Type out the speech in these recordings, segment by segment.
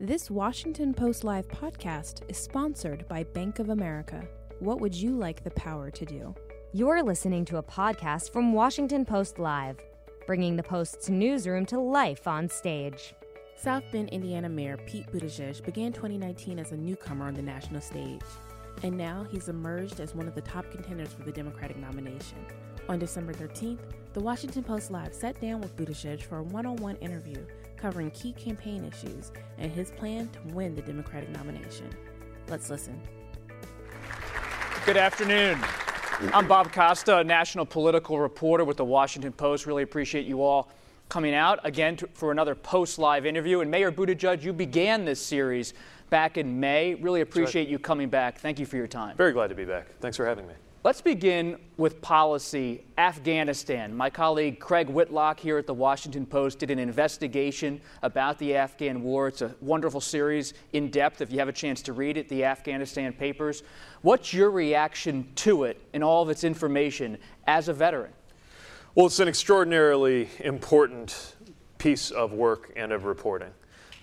This Washington Post Live podcast is sponsored by Bank of America. What would you like the power to do? You're listening to a podcast from Washington Post Live, bringing the Post's newsroom to life on stage. South Bend, Indiana Mayor Pete Buttigieg began 2019 as a newcomer on the national stage, and now he's emerged as one of the top contenders for the Democratic nomination. On December 13th, the Washington Post Live sat down with Buttigieg for a one on one interview covering key campaign issues and his plan to win the Democratic nomination. Let's listen. Good afternoon. I'm Bob Costa, a national political reporter with the Washington Post. Really appreciate you all coming out again to, for another Post Live interview. And Mayor Buttigieg, you began this series back in May. Really appreciate right. you coming back. Thank you for your time. Very glad to be back. Thanks for having me. Let's begin with policy. Afghanistan. My colleague Craig Whitlock here at the Washington Post did an investigation about the Afghan war. It's a wonderful series, in depth, if you have a chance to read it, the Afghanistan Papers. What's your reaction to it and all of its information as a veteran? Well, it's an extraordinarily important piece of work and of reporting.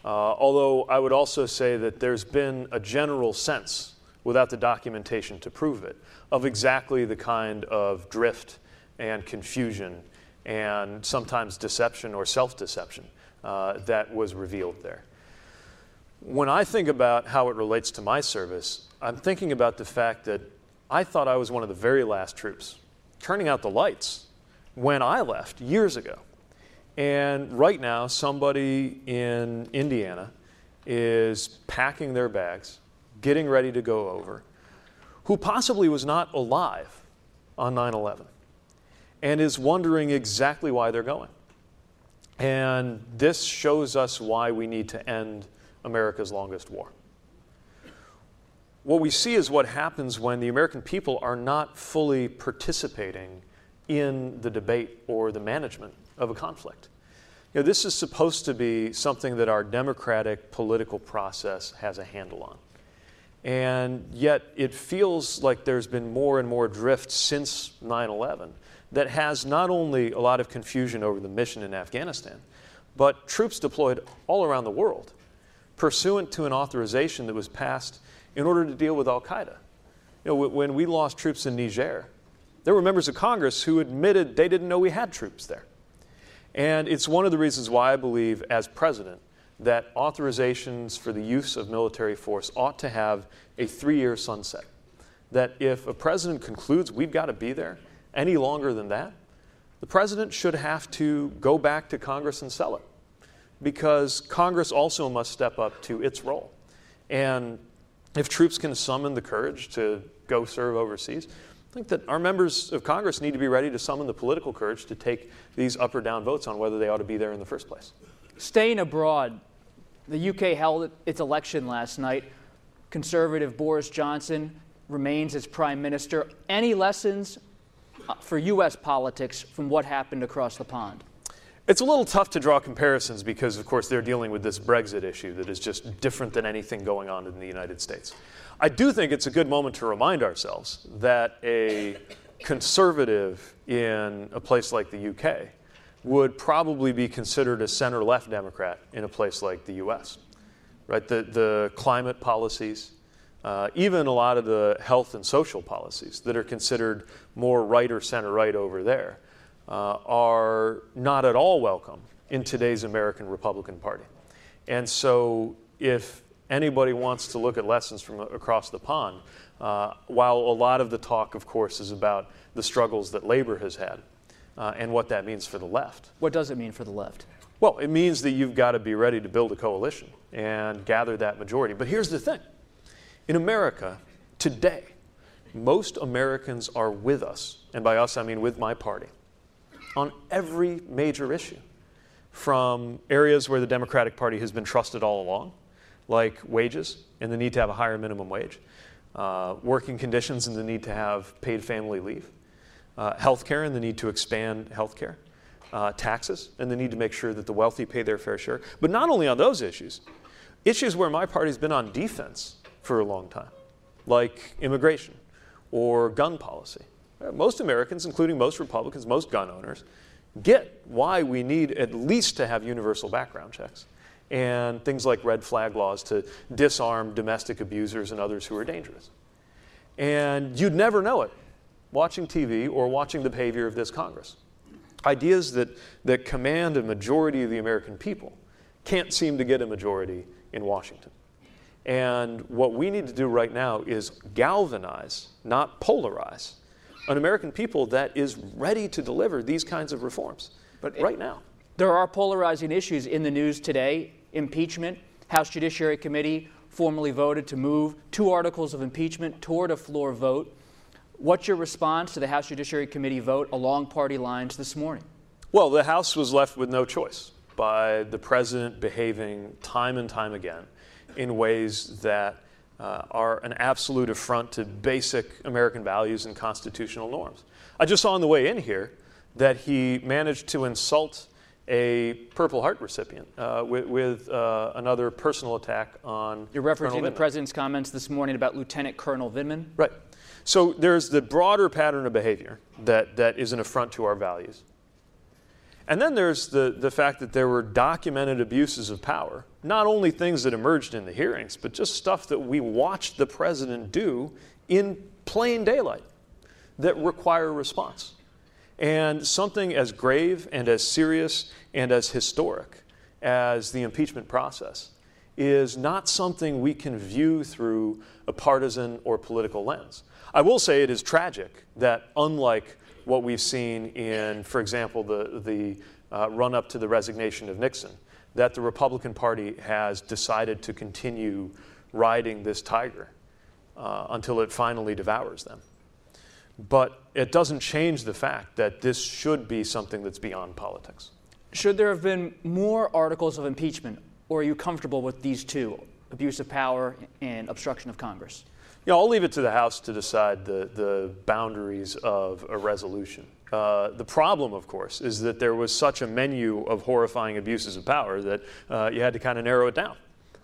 Uh, although I would also say that there's been a general sense without the documentation to prove it, of exactly the kind of drift and confusion and sometimes deception or self deception uh, that was revealed there. When I think about how it relates to my service, I'm thinking about the fact that I thought I was one of the very last troops turning out the lights when I left years ago. And right now, somebody in Indiana is packing their bags getting ready to go over, who possibly was not alive on 9 11 and is wondering exactly why they're going. And this shows us why we need to end America's longest war. What we see is what happens when the American people are not fully participating in the debate or the management of a conflict. You know, this is supposed to be something that our democratic political process has a handle on. And yet it feels like there's been more and more drift since 9 11 that has not only a lot of confusion over the mission in Afghanistan, but troops deployed all around the world pursuant to an authorization that was passed in order to deal with Al Qaeda. You know, when we lost troops in Niger, there were members of Congress who admitted they didn't know we had troops there. And it's one of the reasons why I believe, as president, that authorizations for the use of military force ought to have a three year sunset. That if a president concludes we've got to be there any longer than that, the president should have to go back to Congress and sell it. Because Congress also must step up to its role. And if troops can summon the courage to go serve overseas, I think that our members of Congress need to be ready to summon the political courage to take these up or down votes on whether they ought to be there in the first place. Staying abroad, the UK held its election last night. Conservative Boris Johnson remains as prime minister. Any lessons uh, for U.S. politics from what happened across the pond? It's a little tough to draw comparisons because, of course, they're dealing with this Brexit issue that is just different than anything going on in the United States. I do think it's a good moment to remind ourselves that a conservative in a place like the UK would probably be considered a center left Democrat in a place like the US. Right? The, the climate policies, uh, even a lot of the health and social policies that are considered more right or center right over there, uh, are not at all welcome in today's American Republican Party. And so, if anybody wants to look at lessons from across the pond, uh, while a lot of the talk, of course, is about the struggles that labor has had, uh, and what that means for the left. What does it mean for the left? Well, it means that you've got to be ready to build a coalition and gather that majority. But here's the thing in America, today, most Americans are with us, and by us I mean with my party, on every major issue. From areas where the Democratic Party has been trusted all along, like wages and the need to have a higher minimum wage, uh, working conditions and the need to have paid family leave, uh, healthcare and the need to expand healthcare, uh, taxes and the need to make sure that the wealthy pay their fair share. But not only on those issues, issues where my party's been on defense for a long time, like immigration or gun policy. Uh, most Americans, including most Republicans, most gun owners, get why we need at least to have universal background checks and things like red flag laws to disarm domestic abusers and others who are dangerous. And you'd never know it watching TV or watching the behavior of this Congress. Ideas that, that command a majority of the American people can't seem to get a majority in Washington. And what we need to do right now is galvanize, not polarize, an American people that is ready to deliver these kinds of reforms. But right now. There are polarizing issues in the news today impeachment. House Judiciary Committee formally voted to move two articles of impeachment toward a floor vote. What's your response to the House Judiciary Committee vote along party lines this morning? Well, the House was left with no choice by the president behaving time and time again in ways that uh, are an absolute affront to basic American values and constitutional norms. I just saw on the way in here that he managed to insult a Purple Heart recipient uh, with, with uh, another personal attack on. You're referencing the president's comments this morning about Lieutenant Colonel Vindman? Right. So there's the broader pattern of behavior that, that is an affront to our values. And then there's the, the fact that there were documented abuses of power, not only things that emerged in the hearings, but just stuff that we watched the president do in plain daylight that require response. And something as grave and as serious and as historic as the impeachment process is not something we can view through a partisan or political lens. I will say it is tragic that, unlike what we've seen in, for example, the, the uh, run up to the resignation of Nixon, that the Republican Party has decided to continue riding this tiger uh, until it finally devours them. But it doesn't change the fact that this should be something that's beyond politics. Should there have been more articles of impeachment, or are you comfortable with these two abuse of power and obstruction of Congress? Yeah, I'll leave it to the House to decide the, the boundaries of a resolution. Uh, the problem, of course, is that there was such a menu of horrifying abuses of power that uh, you had to kind of narrow it down.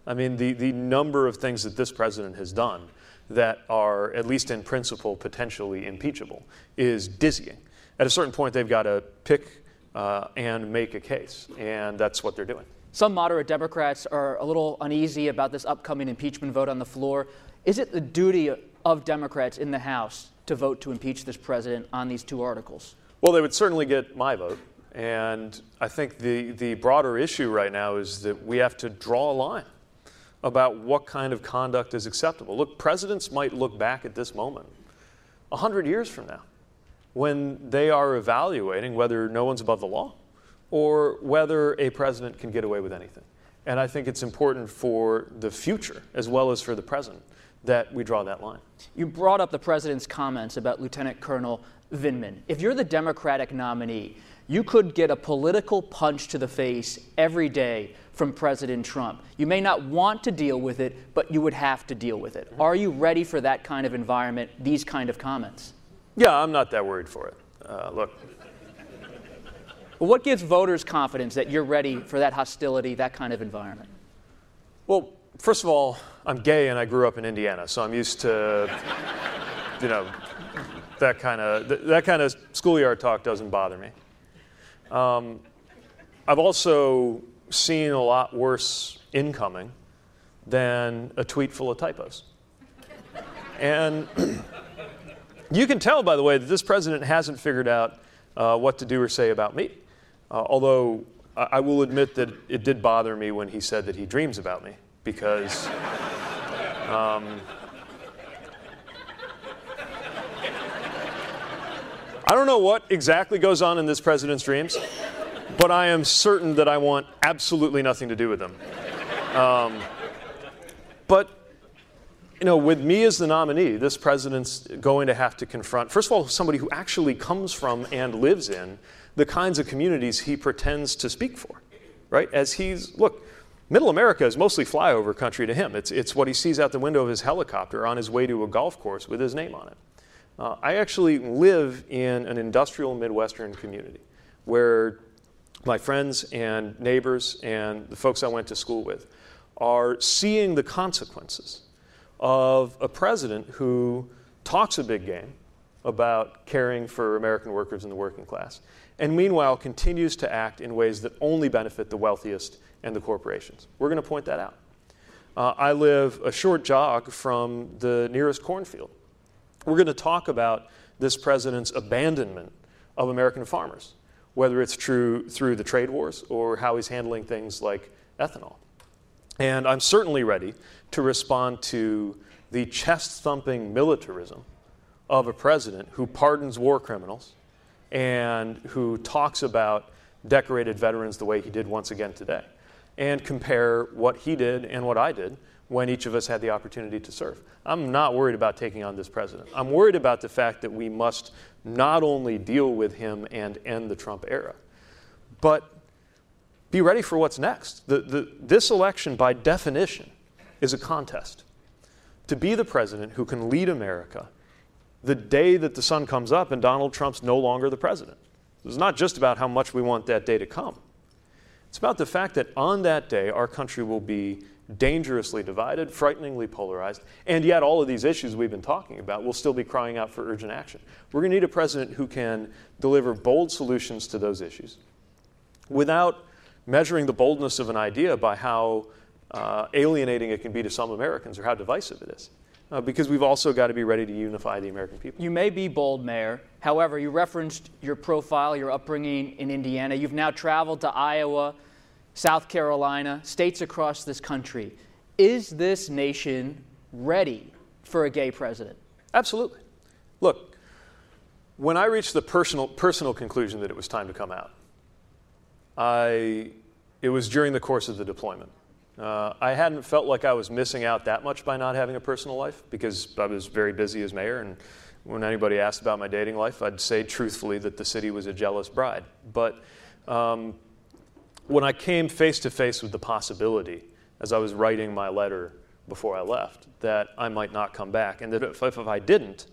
I mean, the, the number of things that this president has done that are, at least in principle, potentially impeachable is dizzying. At a certain point, they've got to pick uh, and make a case, and that's what they're doing. Some moderate Democrats are a little uneasy about this upcoming impeachment vote on the floor. Is it the duty of Democrats in the House to vote to impeach this president on these two articles? Well, they would certainly get my vote. And I think the, the broader issue right now is that we have to draw a line about what kind of conduct is acceptable. Look, presidents might look back at this moment 100 years from now when they are evaluating whether no one's above the law or whether a president can get away with anything. And I think it's important for the future as well as for the present that we draw that line. You brought up the president's comments about Lieutenant Colonel Vindman. If you're the Democratic nominee, you could get a political punch to the face every day from President Trump. You may not want to deal with it, but you would have to deal with it. Are you ready for that kind of environment, these kind of comments? Yeah, I'm not that worried for it. Uh, look. What gives voters confidence that you're ready for that hostility, that kind of environment? Well, first of all, I'm gay and I grew up in Indiana, so I'm used to, you know, that kind of that kind of schoolyard talk doesn't bother me. Um, I've also seen a lot worse incoming than a tweet full of typos. and you can tell, by the way, that this president hasn't figured out uh, what to do or say about me. Uh, although I-, I will admit that it did bother me when he said that he dreams about me, because. Um, I don't know what exactly goes on in this president's dreams, but I am certain that I want absolutely nothing to do with them. Um, but, you know, with me as the nominee, this president's going to have to confront, first of all, somebody who actually comes from and lives in the kinds of communities he pretends to speak for, right? As he's, look, Middle America is mostly flyover country to him. It's, it's what he sees out the window of his helicopter on his way to a golf course with his name on it. Uh, I actually live in an industrial Midwestern community where my friends and neighbors and the folks I went to school with are seeing the consequences of a president who talks a big game about caring for American workers and the working class, and meanwhile continues to act in ways that only benefit the wealthiest and the corporations. We're going to point that out. Uh, I live a short jog from the nearest cornfield. We're going to talk about this president's abandonment of American farmers, whether it's true through the trade wars or how he's handling things like ethanol. And I'm certainly ready to respond to the chest thumping militarism of a president who pardons war criminals and who talks about decorated veterans the way he did once again today, and compare what he did and what I did when each of us had the opportunity to serve. I'm not worried about taking on this president. I'm worried about the fact that we must not only deal with him and end the Trump era, but be ready for what's next. The, the, this election, by definition, is a contest. To be the president who can lead America the day that the sun comes up and Donald Trump's no longer the president. It's not just about how much we want that day to come. It's about the fact that on that day, our country will be dangerously divided, frighteningly polarized, and yet all of these issues we've been talking about will still be crying out for urgent action. We're going to need a president who can deliver bold solutions to those issues without measuring the boldness of an idea by how uh, alienating it can be to some Americans or how divisive it is uh, because we've also got to be ready to unify the American people. You may be bold, Mayor. However, you referenced your profile, your upbringing in Indiana. You've now traveled to Iowa, South Carolina, states across this country. Is this nation ready for a gay president? Absolutely. Look, when I reached the personal, personal conclusion that it was time to come out, I, it was during the course of the deployment. Uh, I hadn't felt like I was missing out that much by not having a personal life because I was very busy as mayor. And when anybody asked about my dating life, I'd say truthfully that the city was a jealous bride. But um, when I came face to face with the possibility, as I was writing my letter before I left, that I might not come back, and that if, if I didn't,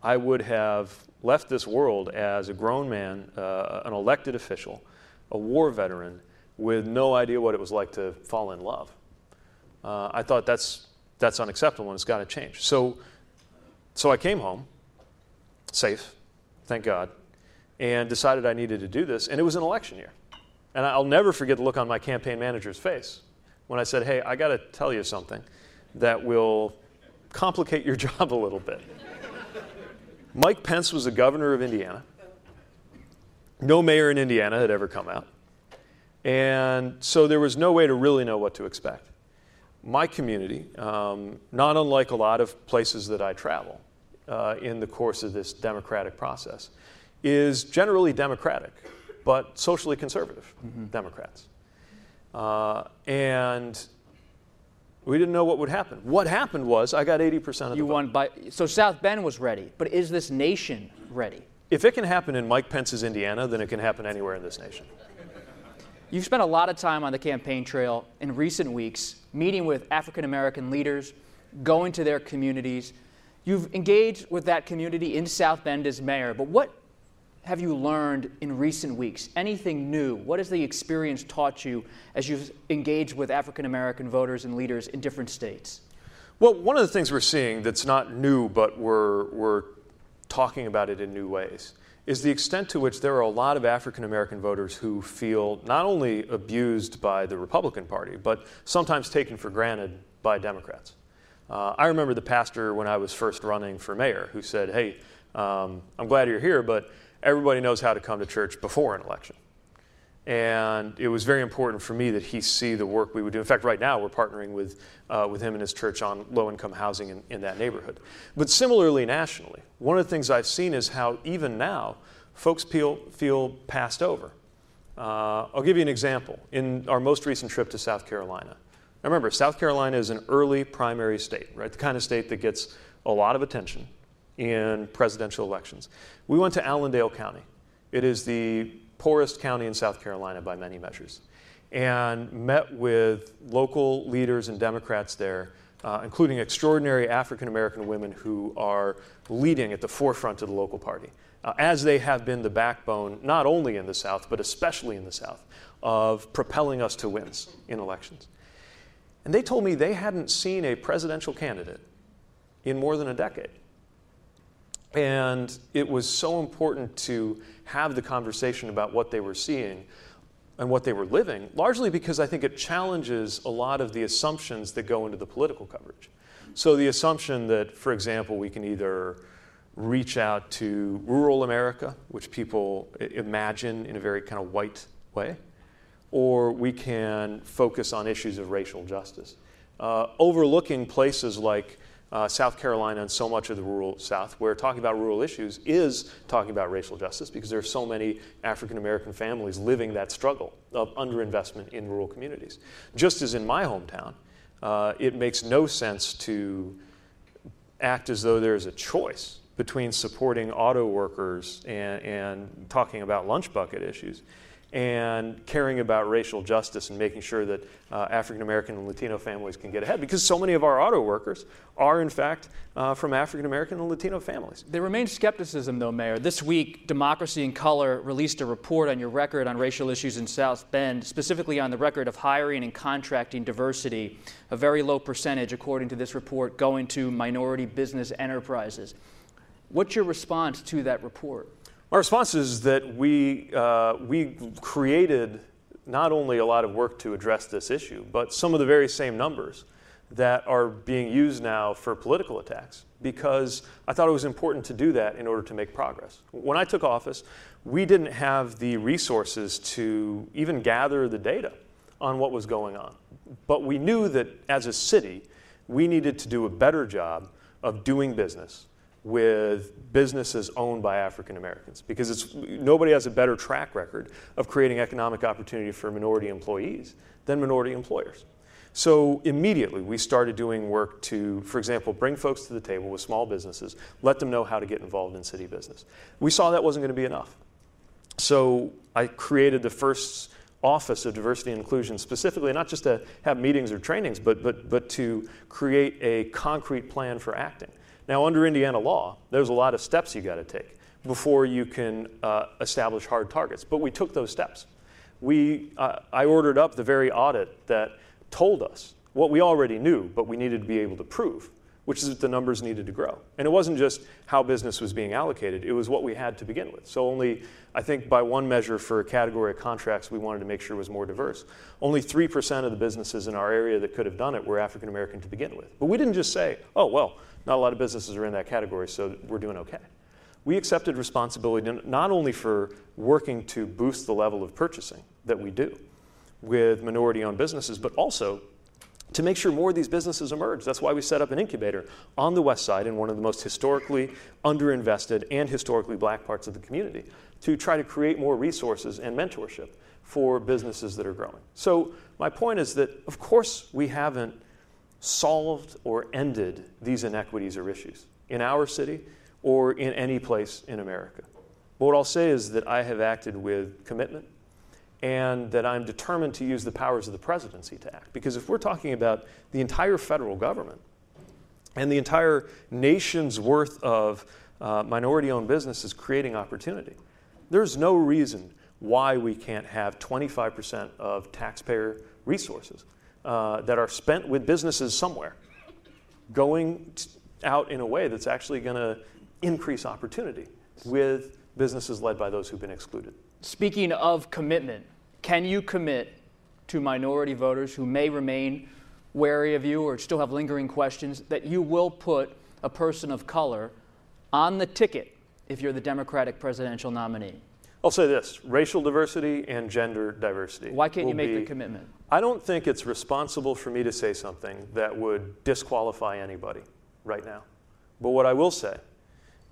I would have left this world as a grown man, uh, an elected official, a war veteran with no idea what it was like to fall in love. Uh, I thought that's, that's unacceptable and it's got to change. So, so I came home, safe, thank God, and decided I needed to do this. And it was an election year. And I'll never forget the look on my campaign manager's face when I said, Hey, I got to tell you something that will complicate your job a little bit. Mike Pence was the governor of Indiana. No mayor in Indiana had ever come out. And so there was no way to really know what to expect. My community, um, not unlike a lot of places that I travel uh, in the course of this democratic process, is generally democratic, but socially conservative mm-hmm. Democrats. Uh, and we didn't know what would happen. What happened was I got 80% of the you won by so South Bend was ready, but is this nation ready? If it can happen in Mike Pence's Indiana, then it can happen anywhere in this nation. You've spent a lot of time on the campaign trail in recent weeks, meeting with African American leaders, going to their communities. You've engaged with that community in South Bend as mayor, but what have you learned in recent weeks? Anything new? What has the experience taught you as you've engaged with African American voters and leaders in different states? Well, one of the things we're seeing that's not new, but we're, we're talking about it in new ways, is the extent to which there are a lot of African American voters who feel not only abused by the Republican Party, but sometimes taken for granted by Democrats. Uh, I remember the pastor when I was first running for mayor who said, Hey, um, I'm glad you're here, but everybody knows how to come to church before an election. And it was very important for me that he see the work we would do. In fact, right now we're partnering with, uh, with him and his church on low income housing in, in that neighborhood. But similarly, nationally, one of the things I've seen is how even now folks feel, feel passed over. Uh, I'll give you an example. In our most recent trip to South Carolina, now remember, South Carolina is an early primary state, right? The kind of state that gets a lot of attention in presidential elections. We went to Allendale County. It is the poorest county in South Carolina by many measures, and met with local leaders and Democrats there, uh, including extraordinary African American women who are leading at the forefront of the local party, uh, as they have been the backbone, not only in the South, but especially in the South, of propelling us to wins in elections. And they told me they hadn't seen a presidential candidate in more than a decade. And it was so important to have the conversation about what they were seeing, and what they were living, largely because I think it challenges a lot of the assumptions that go into the political coverage. So the assumption that, for example, we can either reach out to rural America, which people imagine in a very kind of white way, or we can focus on issues of racial justice, uh, overlooking places like uh, South Carolina and so much of the rural South, where talking about rural issues is talking about racial justice because there are so many African American families living that struggle of underinvestment in rural communities. Just as in my hometown, uh, it makes no sense to act as though there's a choice between supporting auto workers and, and talking about lunch bucket issues and caring about racial justice and making sure that uh, African American and Latino families can get ahead because so many of our auto workers are, in fact, uh, from African American and Latino families. There remains skepticism, though, Mayor. This week, Democracy in Color released a report on your record on racial issues in South Bend, specifically on the record of hiring and contracting diversity, a very low percentage, according to this report, going to minority business enterprises. What's your response to that report? Our response is that we, uh, we created not only a lot of work to address this issue, but some of the very same numbers that are being used now for political attacks because I thought it was important to do that in order to make progress. When I took office, we didn't have the resources to even gather the data on what was going on. But we knew that as a city, we needed to do a better job of doing business with businesses owned by African Americans because it's, nobody has a better track record of creating economic opportunity for minority employees than minority employers. So immediately we started doing work to, for example, bring folks to the table with small businesses, let them know how to get involved in city business. We saw that wasn't going to be enough. So I created the first office of diversity and inclusion specifically, not just to have meetings or trainings, but, but, but to create a concrete plan for acting. Now, under Indiana law, there's a lot of steps you got to take before you can uh, establish hard targets. But we took those steps. We, uh, I ordered up the very audit that told us what we already knew, but we needed to be able to prove, which is that the numbers needed to grow. And it wasn't just how business was being allocated, it was what we had to begin with. So, only, I think, by one measure for a category of contracts, we wanted to make sure was more diverse. Only 3% of the businesses in our area that could have done it were African American to begin with. But we didn't just say, oh, well, not a lot of businesses are in that category, so we're doing okay. We accepted responsibility not only for working to boost the level of purchasing that we do with minority owned businesses, but also to make sure more of these businesses emerge. That's why we set up an incubator on the west side in one of the most historically underinvested and historically black parts of the community to try to create more resources and mentorship for businesses that are growing. So, my point is that, of course, we haven't solved or ended these inequities or issues in our city or in any place in America. But what I'll say is that I have acted with commitment and that I'm determined to use the powers of the presidency to act. Because if we're talking about the entire federal government and the entire nation's worth of uh, minority owned businesses creating opportunity, there's no reason why we can't have 25% of taxpayer resources uh, that are spent with businesses somewhere going out in a way that's actually going to increase opportunity with businesses led by those who've been excluded. Speaking of commitment, can you commit to minority voters who may remain wary of you or still have lingering questions that you will put a person of color on the ticket if you're the Democratic presidential nominee? I'll say this racial diversity and gender diversity. Why can't you make be, the commitment? I don't think it's responsible for me to say something that would disqualify anybody right now. But what I will say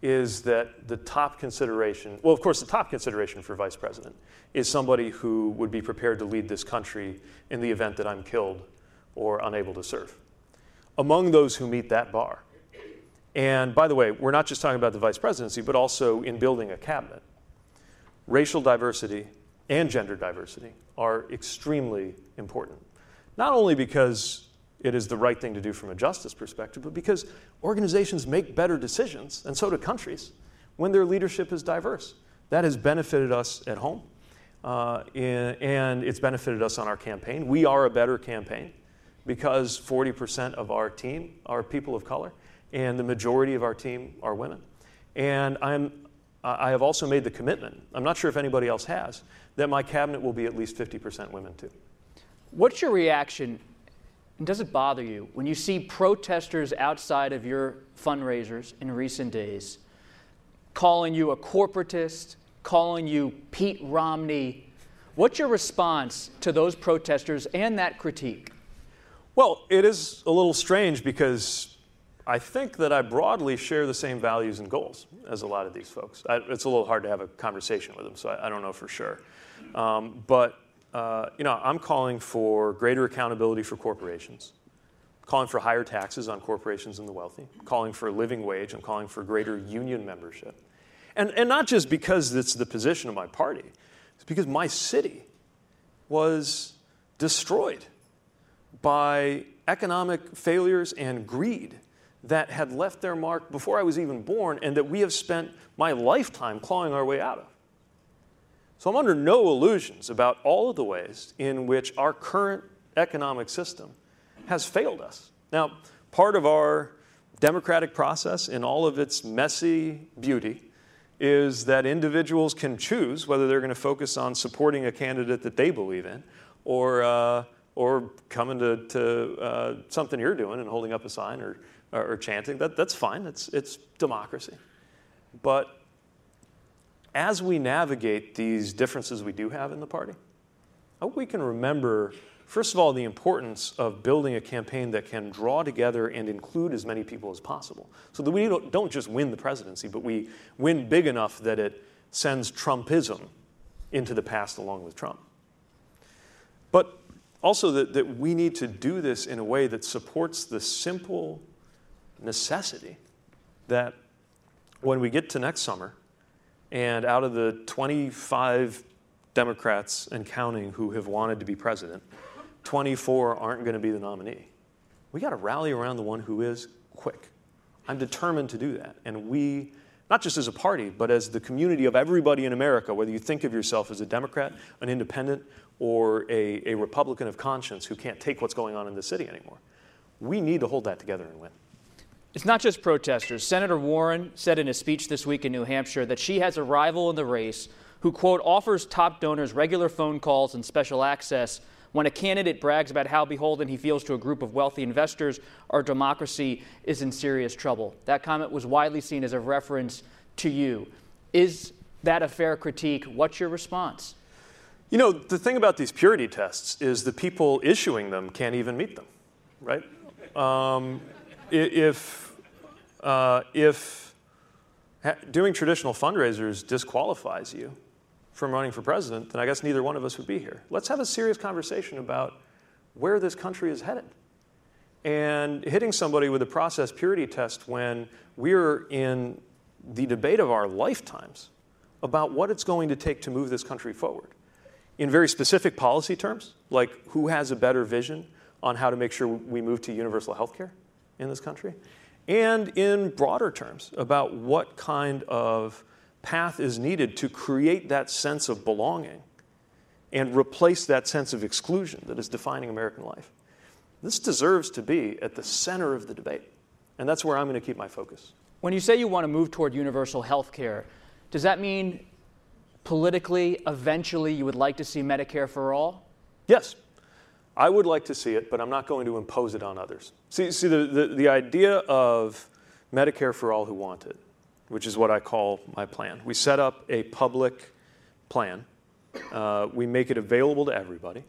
is that the top consideration, well, of course, the top consideration for vice president is somebody who would be prepared to lead this country in the event that I'm killed or unable to serve. Among those who meet that bar, and by the way, we're not just talking about the vice presidency, but also in building a cabinet racial diversity and gender diversity are extremely important. Not only because it is the right thing to do from a justice perspective, but because organizations make better decisions, and so do countries, when their leadership is diverse. That has benefited us at home, uh, in, and it's benefited us on our campaign. We are a better campaign because 40% of our team are people of color, and the majority of our team are women. And I'm I have also made the commitment, I'm not sure if anybody else has, that my cabinet will be at least 50% women too. What's your reaction, and does it bother you, when you see protesters outside of your fundraisers in recent days calling you a corporatist, calling you Pete Romney? What's your response to those protesters and that critique? Well, it is a little strange because I think that I broadly share the same values and goals as a lot of these folks. I, it's a little hard to have a conversation with them, so I, I don't know for sure. Um, but uh, you know, I'm calling for greater accountability for corporations, calling for higher taxes on corporations and the wealthy, calling for a living wage, I'm calling for greater union membership. And, and not just because it's the position of my party, it's because my city was destroyed by economic failures and greed that had left their mark before I was even born and that we have spent my lifetime clawing our way out of. So I'm under no illusions about all of the ways in which our current economic system has failed us. Now, part of our democratic process in all of its messy beauty is that individuals can choose whether they're going to focus on supporting a candidate that they believe in or, uh, or coming to, to uh, something you're doing and holding up a sign or, or, or chanting. That, that's fine, it's, it's democracy. But as we navigate these differences we do have in the party, I hope we can remember, first of all, the importance of building a campaign that can draw together and include as many people as possible. So that we don't, don't just win the presidency, but we win big enough that it sends Trumpism into the past along with Trump. But also that, that we need to do this in a way that supports the simple necessity that when we get to next summer, and out of the 25 Democrats and counting who have wanted to be president, 24 aren't going to be the nominee. We got to rally around the one who is quick. I'm determined to do that. And we, not just as a party, but as the community of everybody in America, whether you think of yourself as a Democrat, an independent, or a, a Republican of conscience who can't take what's going on in the city anymore, we need to hold that together and win. It's not just protesters. Senator Warren said in a speech this week in New Hampshire that she has a rival in the race who, quote, offers top donors regular phone calls and special access. When a candidate brags about how beholden he feels to a group of wealthy investors, our democracy is in serious trouble. That comment was widely seen as a reference to you. Is that a fair critique? What's your response? You know, the thing about these purity tests is the people issuing them can't even meet them, right? Um, if uh, if doing traditional fundraisers disqualifies you from running for president, then I guess neither one of us would be here. Let's have a serious conversation about where this country is headed. And hitting somebody with a process purity test when we're in the debate of our lifetimes about what it's going to take to move this country forward in very specific policy terms, like who has a better vision on how to make sure we move to universal health care in this country, and in broader terms about what kind of path is needed to create that sense of belonging and replace that sense of exclusion that is defining American life. This deserves to be at the center of the debate, and that's where I'm going to keep my focus. When you say you want to move toward universal health care, does that mean politically, eventually, you would like to see Medicare for all? Yes. I would like to see it, but I'm not going to impose it on others. See, see the, the, the idea of Medicare for all who want it, which is what I call my plan. We set up a public plan. Uh, we make it available to everybody.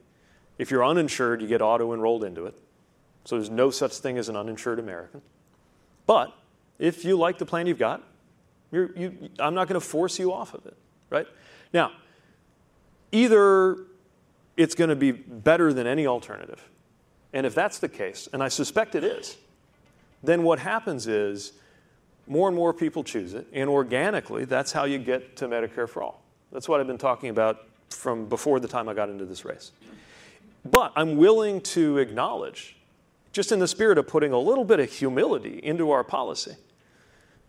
If you're uninsured, you get auto enrolled into it. So there's no such thing as an uninsured American. But if you like the plan you've got, you, I'm not going to force you off of it, right? Now, either it's going to be better than any alternative. And if that's the case, and I suspect it is, then what happens is more and more people choose it, and organically, that's how you get to Medicare for all. That's what I've been talking about from before the time I got into this race. But I'm willing to acknowledge, just in the spirit of putting a little bit of humility into our policy,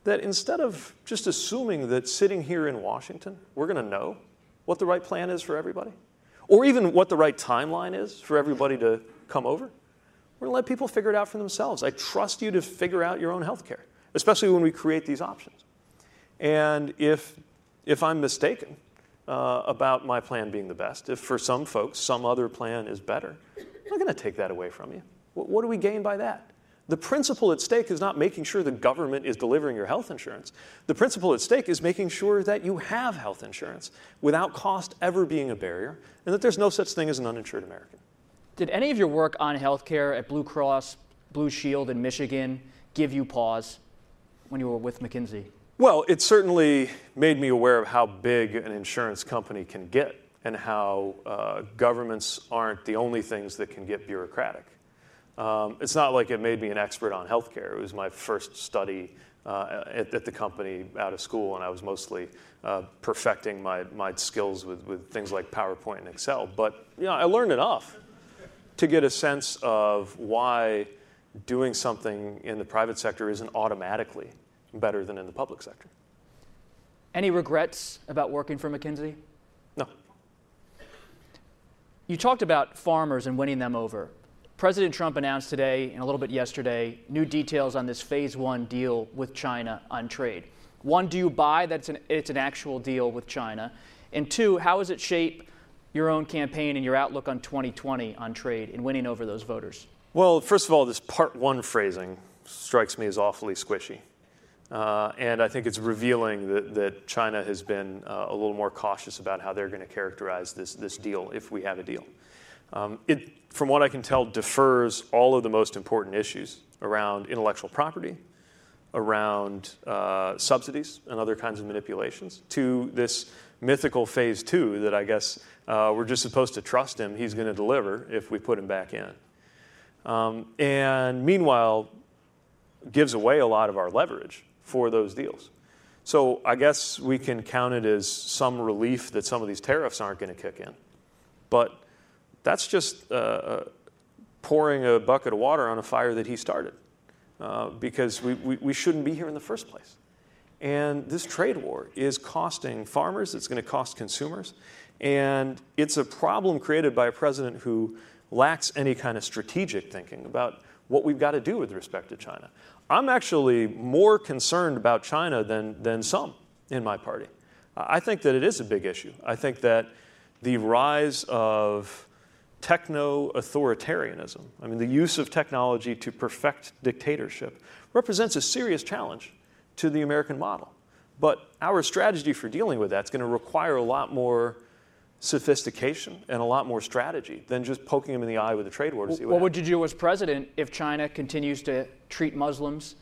that instead of just assuming that sitting here in Washington, we're going to know what the right plan is for everybody, or even what the right timeline is for everybody to come over. We're going to let people figure it out for themselves. I trust you to figure out your own health care, especially when we create these options. And if if I'm mistaken uh, about my plan being the best. If for some folks some other plan is better, I'm not going to take that away from you. What, what do we gain by that? The principle at stake is not making sure the government is delivering your health insurance. The principle at stake is making sure that you have health insurance without cost ever being a barrier and that there's no such thing as an uninsured American. Did any of your work on healthcare at Blue Cross Blue Shield in Michigan give you pause when you were with McKinsey? Well, it certainly made me aware of how big an insurance company can get and how uh, governments aren't the only things that can get bureaucratic. Um, it's not like it made me an expert on healthcare. It was my first study uh, at, at, the company out of school, and I was mostly uh, perfecting my, my skills with, with things like PowerPoint and Excel. But you know, I learned enough to get a sense of why doing something in the private sector isn't automatically better than in the public sector. Any regrets about working for McKinsey? No. You talked about farmers and winning them over. President Trump announced today and a little bit yesterday new details on this phase one deal with China on trade. One, do you buy that it's an, actual deal with China? And two, how does it shape your own campaign and your outlook on 2020 on trade and winning over those voters? Well, first of all, this part one phrasing strikes me as awfully squishy. Uh, and I think it's revealing that, that China has been uh, a little more cautious about how they're going to characterize this, this deal if we have a deal. Um, it, from what I can tell, defers all of the most important issues around intellectual property, around uh, subsidies and other kinds of manipulations to this mythical phase two that I guess uh, we're just supposed to trust him, he's going to deliver if we put him back in. Um, and meanwhile, gives away a lot of our leverage for those deals. So I guess we can count it as some relief that some of these tariffs aren't going to kick in. But that's just uh, uh, pouring a bucket of water on a fire that he started uh, because we, we, we shouldn't be here in the first place. And this trade war is costing farmers, it's going to cost consumers, and it's a problem created by a president who lacks any kind of strategic thinking about what we've got to do with respect to China. I'm actually more concerned about China than, than some in my party. I think that it is a big issue. I think that the rise of techno authoritarianism, I mean, the use of technology to perfect dictatorship, represents a serious challenge to the American model. But our strategy for dealing with that is going to require a lot more sophistication and a lot more strategy than just poking them in the eye with a trade war to see what, what would you do as president if China continues to treat Muslims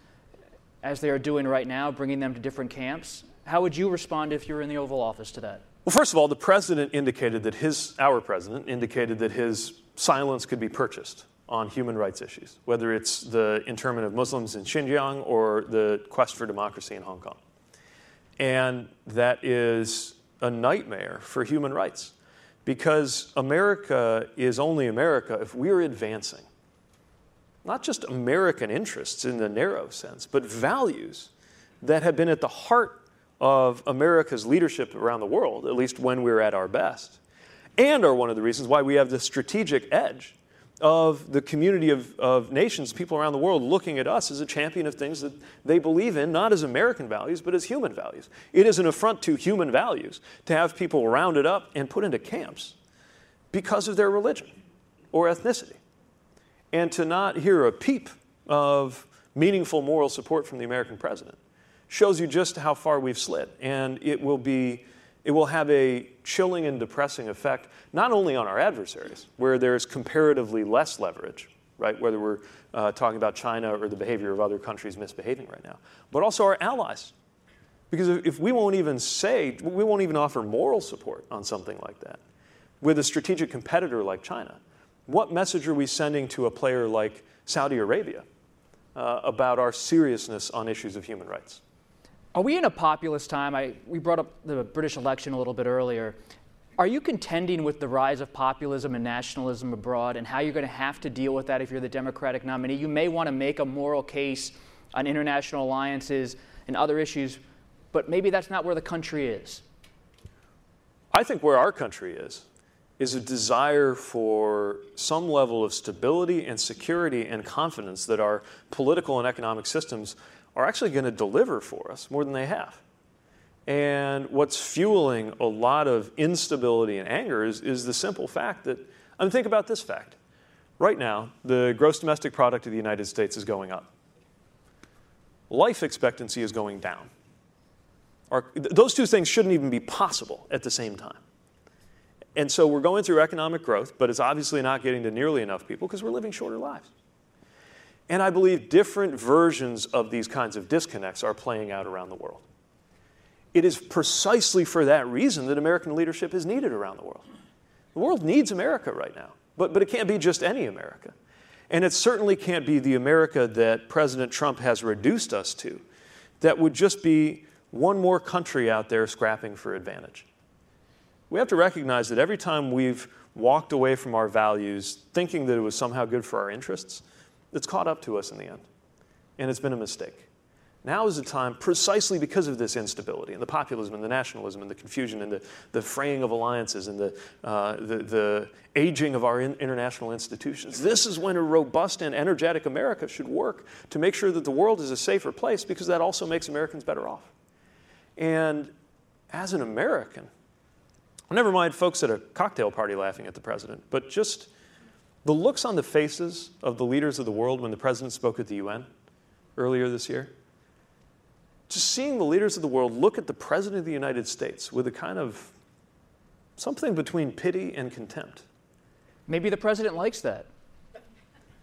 as they are doing right now, bringing them to different camps? How would you respond if you were in the Oval Office to that? Well, first of all, the president indicated that his, our president indicated that his silence could be purchased on human rights issues, whether it's the internment of Muslims in Xinjiang or the quest for democracy in Hong Kong. And that is a nightmare for human rights because America is only America if we're advancing not just American interests in the narrow sense, but values that have been at the heart of America's leadership around the world, at least when we're at our best, and are one of the reasons why we have the strategic edge of the community of, of nations, people around the world, looking at us as a champion of things that they believe in, not as American values, but as human values. It is an affront to human values to have people rounded up and put into camps because of their religion or ethnicity. And to not hear a peep of meaningful moral support from the American president shows you just how far we've slid. And it will be it will have a chilling and depressing effect not only on our adversaries, where there's comparatively less leverage, right, whether we're uh, talking about China or the behavior of other countries misbehaving right now, but also our allies. Because if we won't even say, we won't even offer moral support on something like that with a strategic competitor like China, what message are we sending to a player like Saudi Arabia uh, about our seriousness on issues of human rights? Are we in a populist time? I, we brought up the British election a little bit earlier. Are you contending with the rise of populism and nationalism abroad and how you're going to have to deal with that if you're the Democratic nominee? You may want to make a moral case on international alliances and other issues, but maybe that's not where the country is. I think where our country is is a desire for some level of stability and security and confidence that our political and economic systems are actually going to deliver for us more than they have. And what's fueling a lot of instability and anger is, is the simple fact that, I mean, think about this fact. Right now, the gross domestic product of the United States is going up. Life expectancy is going down. Our, those two things shouldn't even be possible at the same time. And so we're going through economic growth, but it's obviously not getting to nearly enough people because we're living shorter lives. And I believe different versions of these kinds of disconnects are playing out around the world. It is precisely for that reason that American leadership is needed around the world. The world needs America right now, but, but it can't be just any America. And it certainly can't be the America that President Trump has reduced us to, that would just be one more country out there scrapping for advantage. We have to recognize that every time we've walked away from our values thinking that it was somehow good for our interests, it's caught up to us in the end. And it's been a mistake. Now is the time, precisely because of this instability and the populism and the nationalism and the confusion and the, the fraying of alliances and the, uh, the, the, aging of our in international institutions. This is when a robust and energetic America should work to make sure that the world is a safer place because that also makes Americans better off. And as an American, never mind folks at a cocktail party laughing at the president, but just the looks on the faces of the leaders of the world when the president spoke at the UN earlier this year just seeing the leaders of the world look at the President of the United States with a kind of something between pity and contempt. Maybe the President likes that.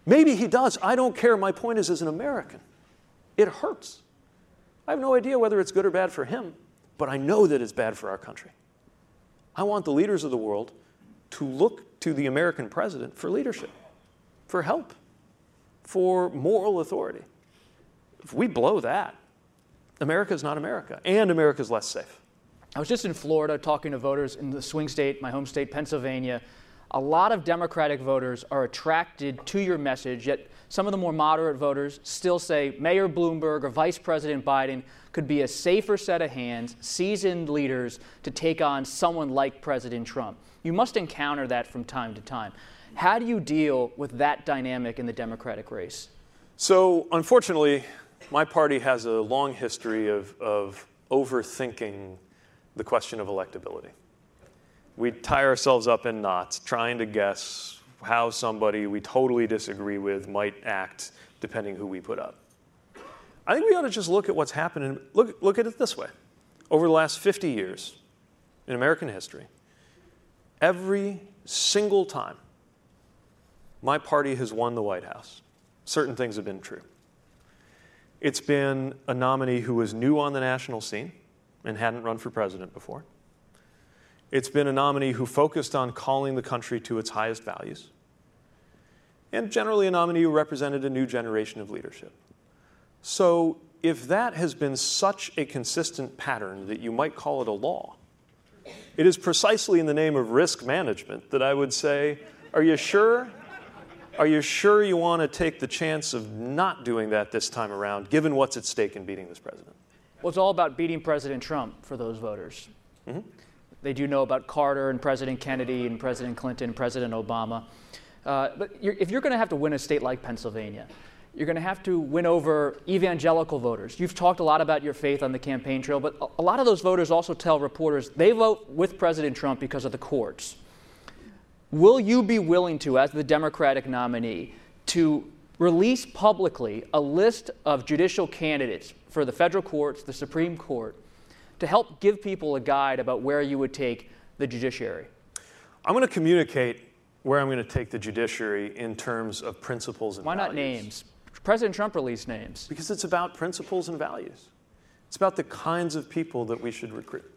Maybe he does. I don't care. My point is, as an American, it hurts. I have no idea whether it's good or bad for him, but I know that it's bad for our country. I want the leaders of the world to look to the American president for leadership, for help, for moral authority. If we blow that, America is not America, and America is less safe. I was just in Florida talking to voters in the swing state, my home state, Pennsylvania. A lot of Democratic voters are attracted to your message, yet some of the more moderate voters still say Mayor Bloomberg or Vice President Biden could be a safer set of hands, seasoned leaders to take on someone like President Trump. You must encounter that from time to time. How do you deal with that dynamic in the Democratic race? So, unfortunately, my party has a long history of, of overthinking the question of electability. We tie ourselves up in knots trying to guess how somebody we totally disagree with might act depending who we put up. I think we ought to just look at what's happened and look, look at it this way. Over the last 50 years in American history, every single time my party has won the White House, certain things have been true. It's been a nominee who was new on the national scene and hadn't run for president before. It's been a nominee who focused on calling the country to its highest values. And generally, a nominee who represented a new generation of leadership. So, if that has been such a consistent pattern that you might call it a law, it is precisely in the name of risk management that I would say, Are you sure are you sure you want to take the chance of not doing that this time around, given what's at stake in beating this president? Well, it's all about beating President Trump for those voters. Mm-hmm. They do know about Carter and President Kennedy and President Clinton and President Obama. Uh, but you're, if you're going to have to win a state like Pennsylvania, you're going to have to win over evangelical voters. You've talked a lot about your faith on the campaign trail, but a lot of those voters also tell reporters they vote with President Trump because of the courts. Will you be willing to, as the Democratic nominee, to release publicly a list of judicial candidates for the federal courts, the Supreme Court, to help give people a guide about where you would take the judiciary? I'm going to communicate where I'm going to take the judiciary in terms of principles and Why values. not names? President Trump released names. Because it's about principles and values. It's about the kinds of people that we should recruit.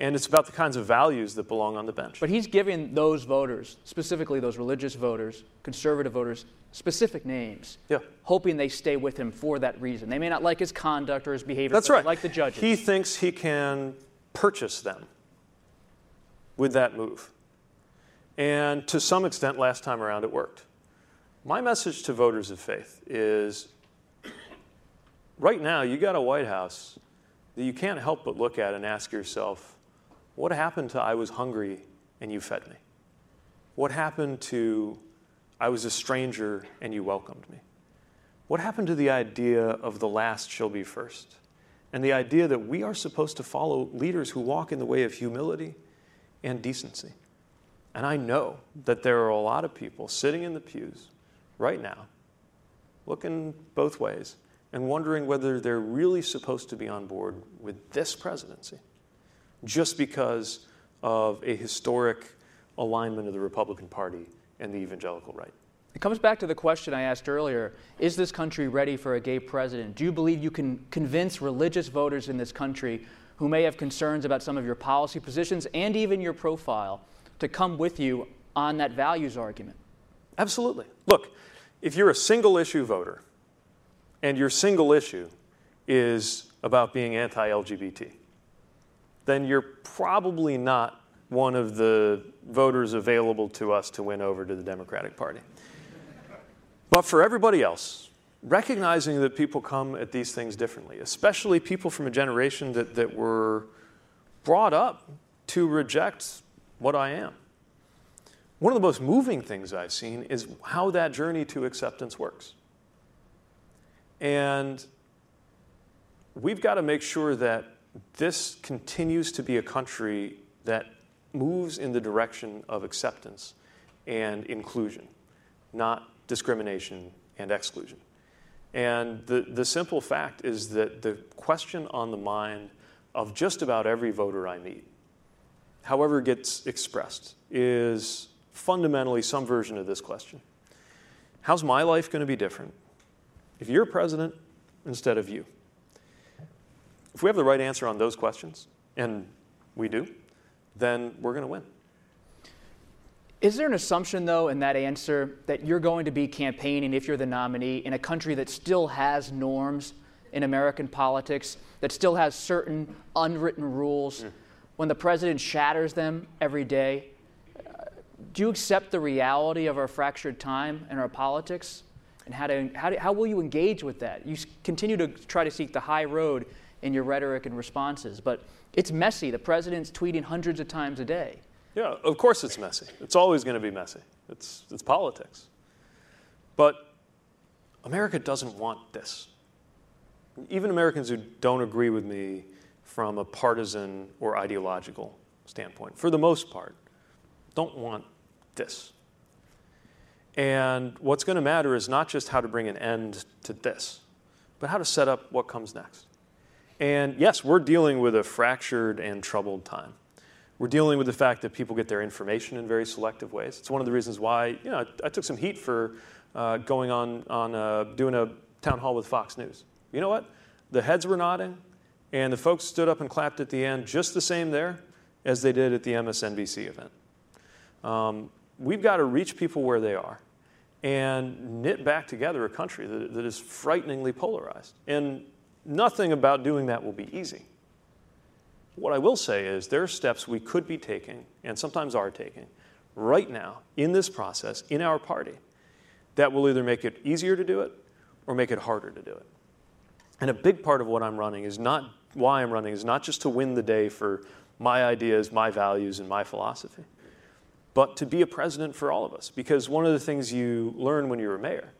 And it's about the kinds of values that belong on the bench. But he's giving those voters, specifically those religious voters, conservative voters, specific names, yeah. hoping they stay with him for that reason. They may not like his conduct or his behavior, That's right. like the judges. He thinks he can purchase them with that move. And to some extent, last time around, it worked. My message to voters of faith is right now, you got a White House that you can't help but look at and ask yourself, what happened to I was hungry and you fed me? What happened to I was a stranger and you welcomed me? What happened to the idea of the last shall be first? and the idea that we are supposed to follow leaders who walk in the way of humility and decency. And I know that there are a lot of people sitting in the pews right now, looking both ways, and wondering whether they're really supposed to be on board with this presidency just because of a historic alignment of the Republican Party and the evangelical right. It comes back to the question I asked earlier Is this country ready for a gay president? Do you believe you can convince religious voters in this country who may have concerns about some of your policy positions and even your profile to come with you on that values argument? Absolutely. Look, if you're a single issue voter and your single issue is about being anti LGBT, then you're probably not one of the voters available to us to win over to the Democratic Party. But for everybody else, recognizing that people come at these things differently, especially people from a generation that, that were brought up to reject what I am. One of the most moving things I've seen is how that journey to acceptance works. And we've got to make sure that this continues to be a country that moves in the direction of acceptance and inclusion, not discrimination and exclusion. And the, the simple fact is that the question on the mind of just about every voter I meet, however it gets expressed, is fundamentally some version of this question How's my life going to be different if you're president instead of you? If we have the right answer on those questions, and we do, then we're going to win. Is there an assumption, though, in that answer that you're going to be campaigning, if you're the nominee, in a country that still has norms in American politics, that still has certain unwritten rules? Mm. When the president shatters them every day, uh, do you accept the reality of our fractured time and our politics? And how, to, how, do, how will you engage with that? You continue to try to seek the high road in your rhetoric and responses, but it's messy. The president's tweeting hundreds of times a day. Yeah, of course it's messy. It's always going to be messy. It's, it's politics. But America doesn't want this. Even Americans who don't agree with me from a partisan or ideological standpoint, for the most part, don't want this. And what's going to matter is not just how to bring an end to this, but how to set up what comes next. And yes, we're dealing with a fractured and troubled time. We're dealing with the fact that people get their information in very selective ways. It's one of the reasons why you know I took some heat for uh, going on on uh, doing a town hall with Fox News. You know what? The heads were nodding, and the folks stood up and clapped at the end just the same there as they did at the MSNBC event. Um, we've got to reach people where they are and knit back together a country that, that is frighteningly polarized. And nothing about doing that will be easy. What I will say is there are steps we could be taking, and sometimes are taking, right now in this process in our party that will either make it easier to do it or make it harder to do it. And a big part of what I'm running is not why I'm running is not just to win the day for my ideas, my values, and my philosophy, but to be a president for all of us. Because one of the things you learn when you're a mayor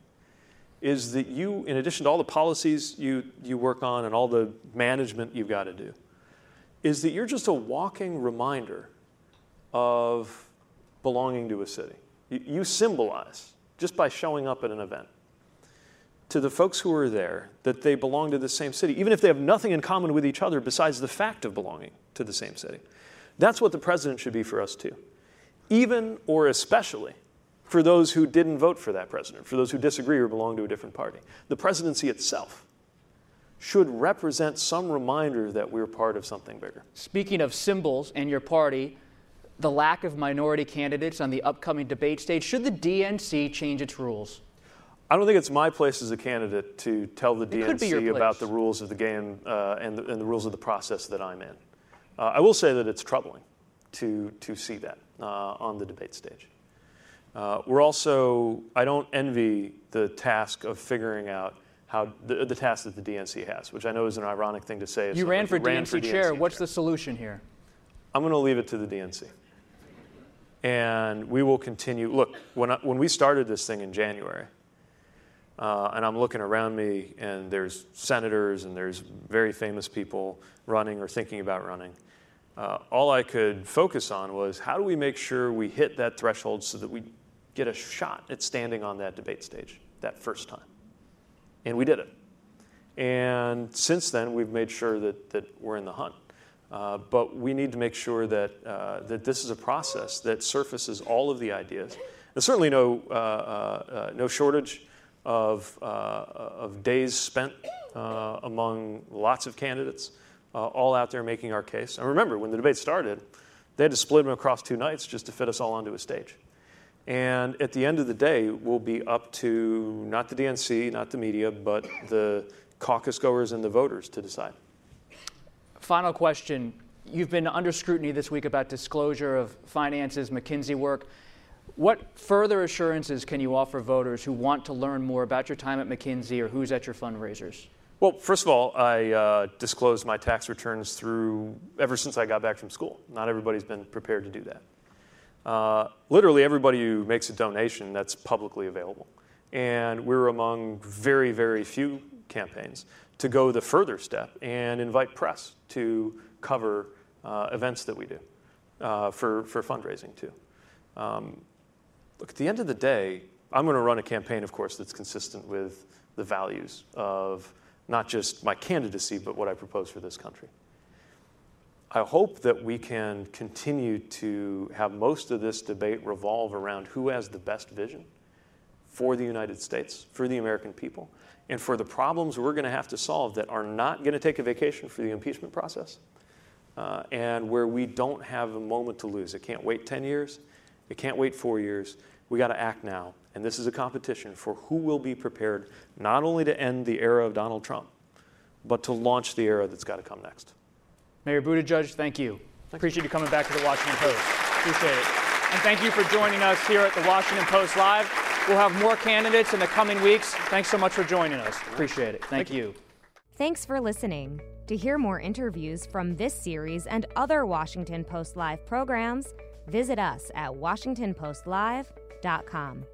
is that you, in addition to all the policies you, you work on and all the management you've got to do, is that you're just a walking reminder of belonging to a city. You, you symbolize, just by showing up at an event, to the folks who are there that they belong to the same city, even if they have nothing in common with each other besides the fact of belonging to the same city. That's what the president should be for us, too. Even or especially for those who didn't vote for that president, for those who disagree or belong to a different party. The presidency itself should represent some reminder that we're part of something bigger. Speaking of symbols and your party, the lack of minority candidates on the upcoming debate stage, should the DNC change its rules? I don't think it's my place as a candidate to tell the DNC about the rules of the game uh, and, the, and, the, rules of the process that I'm in. Uh, I will say that it's troubling to, to see that uh, on the debate stage. Uh, we're also, I don't envy the task of figuring out how the, the task that the DNC has, which I know is an ironic thing to say. You ran, for, ran DNC for DNC chair. What's chair. the solution here? I'm going to leave it to the DNC. And we will continue. Look, when, I, when we started this thing in January, uh, and I'm looking around me, and there's senators and there's very famous people running or thinking about running. Uh, all I could focus on was how do we make sure we hit that threshold so that we get a shot at standing on that debate stage that first time. And we did it. And since then, we've made sure that, that we're in the hunt. Uh, but we need to make sure that, uh, that this is a process that surfaces all of the ideas. There's certainly no, uh, uh, uh no shortage of, uh, of days spent among lots of candidates, all out there making our case. And remember, when the debate started, they had to split them across two nights just to fit us all onto a stage. And at the end of the day, will be up to not the DNC, not the media, but the caucus goers and the voters to decide. Final question. You've been under scrutiny this week about disclosure of finances, McKinsey work. What further assurances can you offer voters who want to learn more about your time at McKinsey or who's at your fundraisers? Well, first of all, I uh, disclosed my tax returns through ever since I got back from school. Not everybody's been prepared to do that. Uh, literally, everybody who makes a donation, that's publicly available. And we're among very, very few campaigns to go the further step and invite press to cover uh, events that we do uh, for, for fundraising too. Um, look, at the end of the day, I'm going to run a campaign, of course, that's consistent with the values of not just my candidacy, but what I propose for this country. I hope that we can continue to have most of this debate revolve around who has the best vision for the United States, for the American people, and for the problems we're going to have to solve that are not going to take a vacation for the impeachment process, uh, and where we don't have a moment to lose. It can't wait 10 years, it can't wait four years. We got to act now. And this is a competition for who will be prepared not only to end the era of Donald Trump, but to launch the era that's got to come next. Mayor Buttigieg, thank you. Thanks. Appreciate you coming back to the Washington Post. Appreciate it. And thank you for joining us here at the Washington Post Live. We'll have more candidates in the coming weeks. Thanks so much for joining us. Appreciate it. Thank, you. Thanks for listening. To hear more interviews from this series and other Washington Post Live programs, visit us at WashingtonPostLive.com.